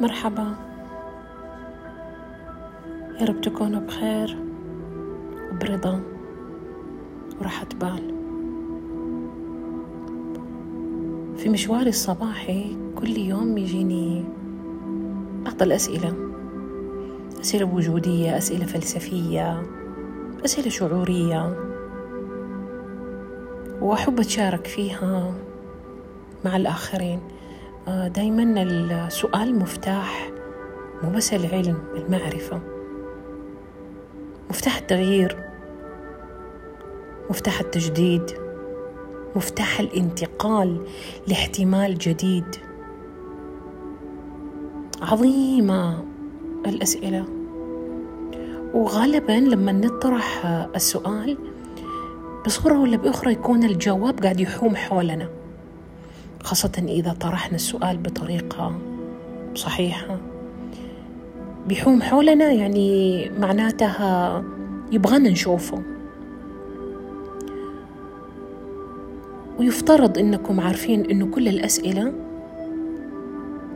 مرحبا. يا رب تكونوا بخير وبرضا وراحة بال في مشواري الصباحي كل يوم يجيني بعض الأسئلة. أسئلة وجودية أسئلة فلسفية أسئلة شعورية. وأحب أتشارك فيها مع الآخرين. دايما السؤال مفتاح مو بس العلم المعرفة. مفتاح التغيير مفتاح التجديد مفتاح الانتقال لاحتمال جديد. عظيمة الأسئلة. وغالبا لما نطرح السؤال بصورة ولا بأخرى يكون الجواب قاعد يحوم حولنا. خاصة إذا طرحنا السؤال بطريقة صحيحة. بيحوم حولنا يعني معناتها يبغانا نشوفه. ويفترض إنكم عارفين إنه كل الأسئلة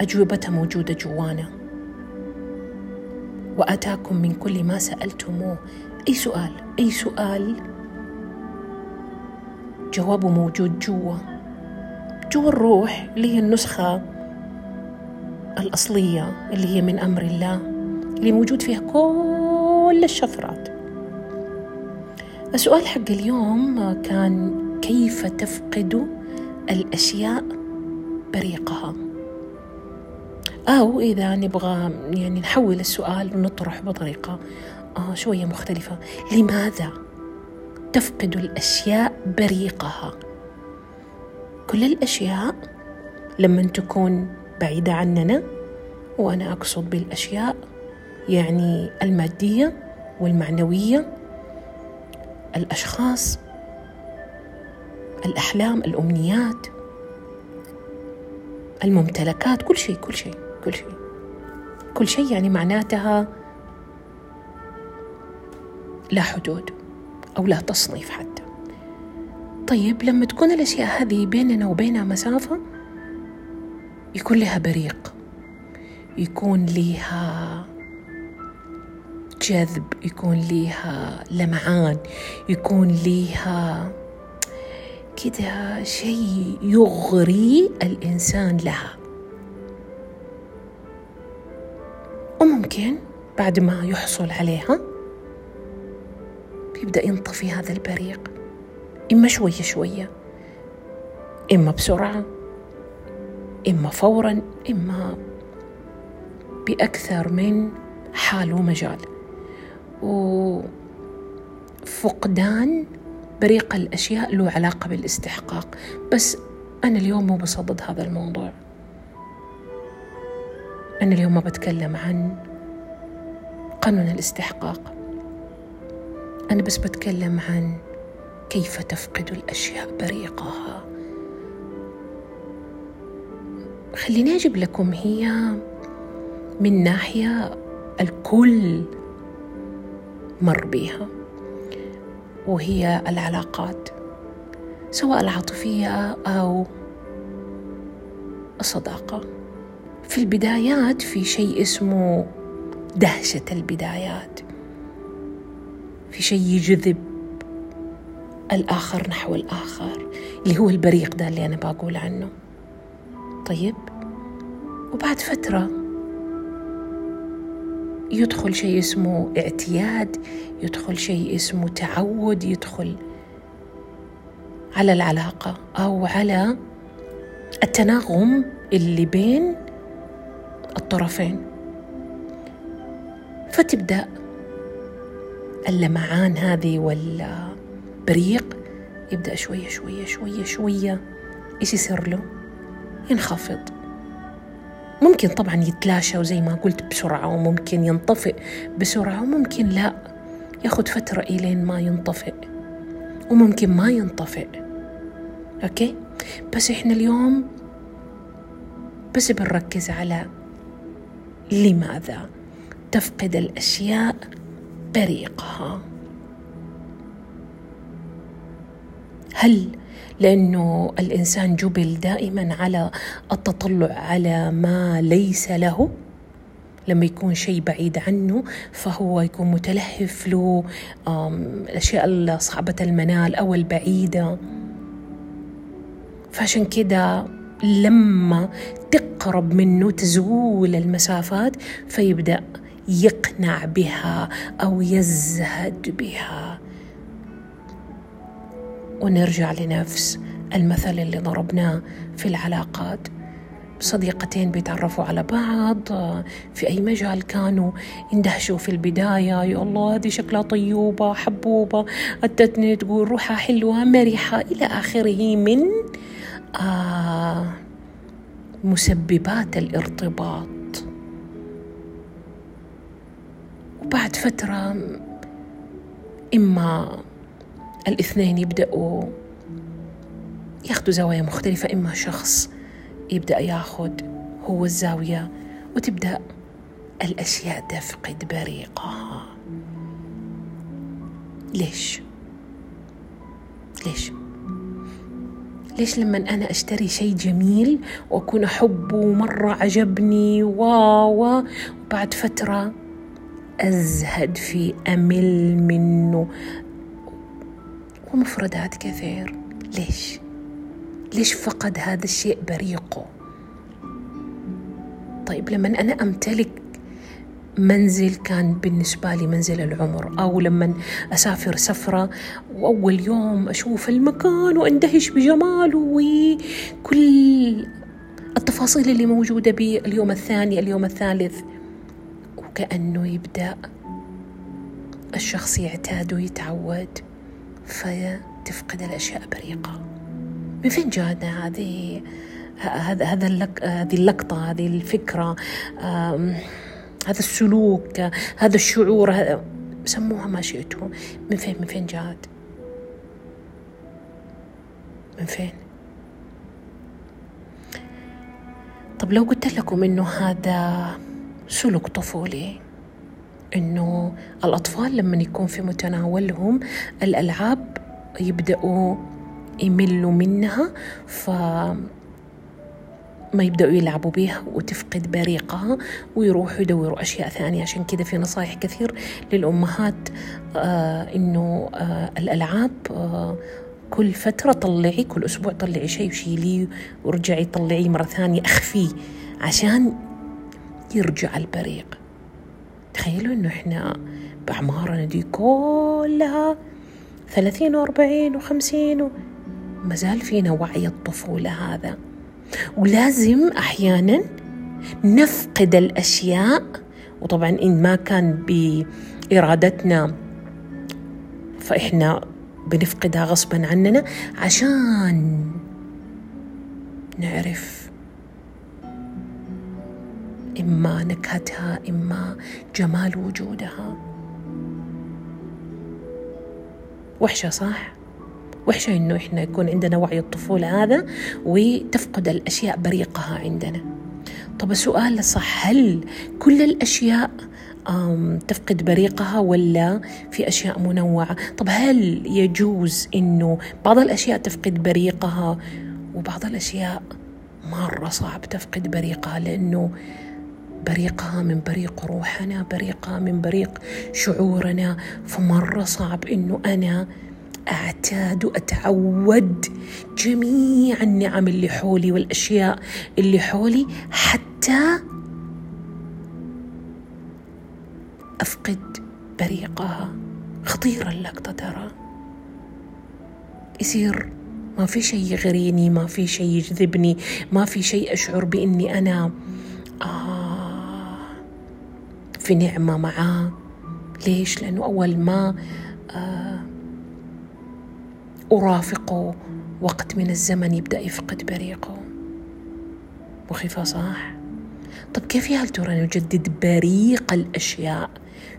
أجوبتها موجودة جوانا. وأتاكم من كل ما سألتموه. أي سؤال؟ أي سؤال؟ جوابه موجود جوا. جوا الروح اللي هي النسخة الأصلية اللي هي من أمر الله اللي موجود فيها كل الشفرات. السؤال حق اليوم كان كيف تفقد الأشياء بريقها؟ أو إذا نبغى يعني نحول السؤال ونطرح بطريقة آه شوية مختلفة. لماذا تفقد الأشياء بريقها؟ كل الأشياء لما تكون بعيدة عننا وأنا أقصد بالأشياء يعني المادية والمعنوية الأشخاص الأحلام الأمنيات الممتلكات كل شيء كل شيء كل شيء. كل شيء يعني معناتها لا حدود أو لا تصنيف حتى. طيب لما تكون الأشياء هذه بيننا وبينها مسافة يكون لها بريق. يكون لها جذب يكون لها لمعان يكون لها كده شيء يغري الإنسان لها. وممكن بعد ما يحصل عليها بيبدأ ينطفي هذا البريق. إما شوية شوية إما بسرعة إما فورا إما بأكثر من حال ومجال. وفقدان بريق الأشياء له علاقة بالاستحقاق. بس أنا اليوم مو بصدد هذا الموضوع. أنا اليوم ما بتكلم عن قانون الاستحقاق. أنا بس بتكلم عن كيف تفقد الأشياء بريقها؟ خليني أجيب لكم هي من ناحية الكل مر بيها وهي العلاقات سواء العاطفية أو الصداقة. في البدايات في شيء اسمه دهشة البدايات. في شيء يجذب الآخر نحو الآخر اللي هو البريق ده اللي أنا بقول عنه. طيب؟ وبعد فترة يدخل شيء اسمه اعتياد يدخل شيء اسمه تعود يدخل على العلاقة أو على التناغم اللي بين الطرفين. فتبدأ اللمعان هذه والبريق يبدأ شوية شوية شوية شوية. إيش يصير له؟ ينخفض. ممكن طبعا يتلاشى وزي ما قلت بسرعة وممكن ينطفئ. بسرعة وممكن لا. ياخذ فترة إلين ما ينطفئ. وممكن ما ينطفئ. أوكي؟ بس إحنا اليوم بس بنركز على لماذا تفقد الأشياء بريقها. هل؟ لأنه الإنسان جبل دائما على التطلع على ما ليس له. لما يكون شيء بعيد عنه فهو يكون متلهف له الأشياء صعبة المنال أو البعيدة. فعشان كده لما تقرب منه تزول المسافات فيبدأ يقنع بها أو يزهد بها. ونرجع لنفس المثل اللي ضربناه في العلاقات. صديقتين بيتعرفوا على بعض في أي مجال كانوا يندهشوا في البداية يا الله هذه شكلها طيوبة حبوبة أتتني تقول روحها حلوة مرحة إلى آخره من آه مسببات الارتباط. وبعد فترة إما الاثنين يبدأوا ياخذوا زوايا مختلفة إما شخص يبدأ ياخذ هو الزاوية وتبدأ الأشياء تفقد بريقها ليش؟ ليش؟ ليش لما أنا أشتري شيء جميل وأكون أحبه مرة عجبني واو وبعد فترة أزهد في أمل منه ومفردات كثير. ليش؟ ليش فقد هذا الشيء بريقه؟ طيب لما أنا أمتلك منزل كان بالنسبة لي منزل العمر أو لما أسافر سفرة وأول يوم أشوف المكان وأندهش بجماله وكل التفاصيل اللي موجودة بي اليوم الثاني اليوم الثالث وكأنه يبدأ الشخص يعتاد ويتعود. فتفقد الأشياء بريقة. من فين جانا هذه هذا هذا هذه اللقطة هذه الفكرة هذا السلوك هذا الشعور سموها ما شئتوا من فين من فين جات من فين؟ طب لو قلت لكم إنه هذا سلوك طفولي إنه الأطفال لما يكون في متناولهم الألعاب يبدأوا يملوا منها ف ما يبدأوا يلعبوا بيها وتفقد بريقها ويروحوا يدوروا أشياء ثانية. عشان كذا في نصائح كثير للأمهات آه إنه آه الألعاب آه كل فترة طلعي كل أسبوع طلعي شيء وشيليه ورجعي طلعيه مرة ثانية أخفيه عشان يرجع البريق. تخيلوا إنه إحنا بأعمارنا دي كلها ثلاثين وأربعين وخمسين ما زال فينا وعي الطفولة هذا. ولازم أحيانا نفقد الأشياء وطبعا إن ما كان بإرادتنا فإحنا بنفقدها غصبا عننا عشان نعرف إما نكهتها إما جمال وجودها. وحشة صح؟ وحشة إنه إحنا يكون عندنا وعي الطفولة هذا وتفقد الأشياء بريقها عندنا. طب السؤال صح هل كل الأشياء تفقد بريقها ولا في أشياء منوعة؟ طب هل يجوز إنه بعض الأشياء تفقد بريقها وبعض الأشياء مرة صعب تفقد بريقها؟ لأنه بريقها من بريق روحنا بريقها من بريق شعورنا. فمرة صعب إنه أنا أعتاد وأتعود جميع النعم اللي حولي والأشياء اللي حولي حتى أفقد بريقها. خطيرة اللقطة ترى. يصير ما في شيء يغريني ما في شيء يجذبني ما في شيء أشعر بإني أنا آه في نعمة معاه ليش؟ لأنه أول ما آه أرافقه وقت من الزمن يبدأ يفقد بريقه مخيفة صح؟ طب كيف يا هل ترى نجدد بريق الأشياء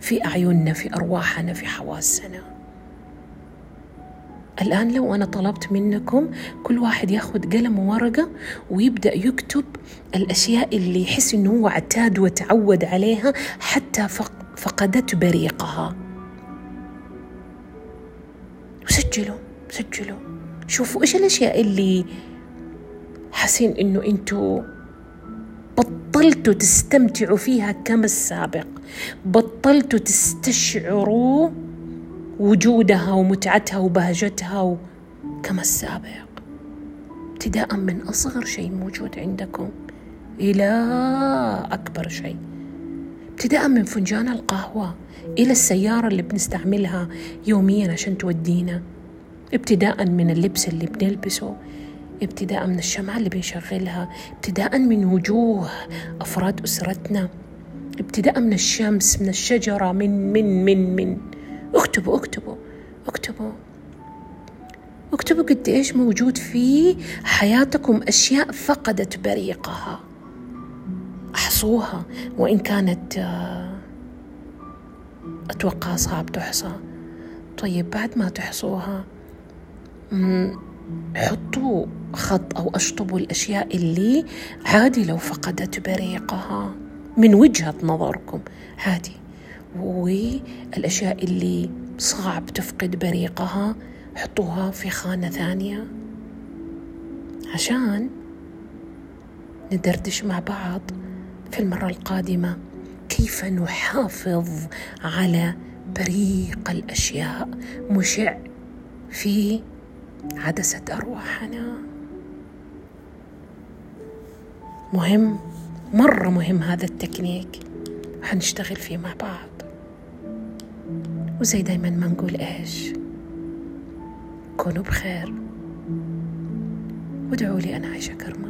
في أعيننا في أرواحنا في حواسنا الآن لو أنا طلبت منكم كل واحد ياخذ قلم وورقة ويبدأ يكتب الأشياء اللي يحس إنه هو اعتاد وتعود عليها حتى فقدت بريقها. وسجلوا سجلوا. شوفوا إيش الأشياء اللي حاسين إنه أنتوا بطلتوا تستمتعوا فيها كما السابق. بطلتوا تستشعروا وجودها ومتعتها وبهجتها كما السابق. ابتداء من أصغر شيء موجود عندكم إلى أكبر شيء. ابتداء من فنجان القهوة إلى السيارة اللي بنستعملها يوميا عشان تودينا. ابتداء من اللبس اللي بنلبسه. ابتداء من الشمعة اللي بنشغلها. ابتداء من وجوه أفراد أسرتنا. ابتداء من الشمس من الشجرة من من من من اكتبوا اكتبوا اكتبوا. اكتبوا قد إيش موجود في حياتكم أشياء فقدت بريقها. أحصوها وإن كانت آه، أتوقع صعب تحصى. طيب بعد ما تحصوها حطوا خط أو أشطبوا الأشياء اللي عادي لو فقدت بريقها من وجهة نظركم. عادي. والأشياء اللي صعب تفقد بريقها حطوها في خانة ثانية. عشان ندردش مع بعض في المرة القادمة كيف نحافظ على بريق الأشياء مشع في عدسة أرواحنا؟ مهم مرة مهم هذا التكنيك. حنشتغل فيه مع بعض. وزي دايما ما نقول إيش. كونوا بخير. وادعوا لي أنا عايشة كرمة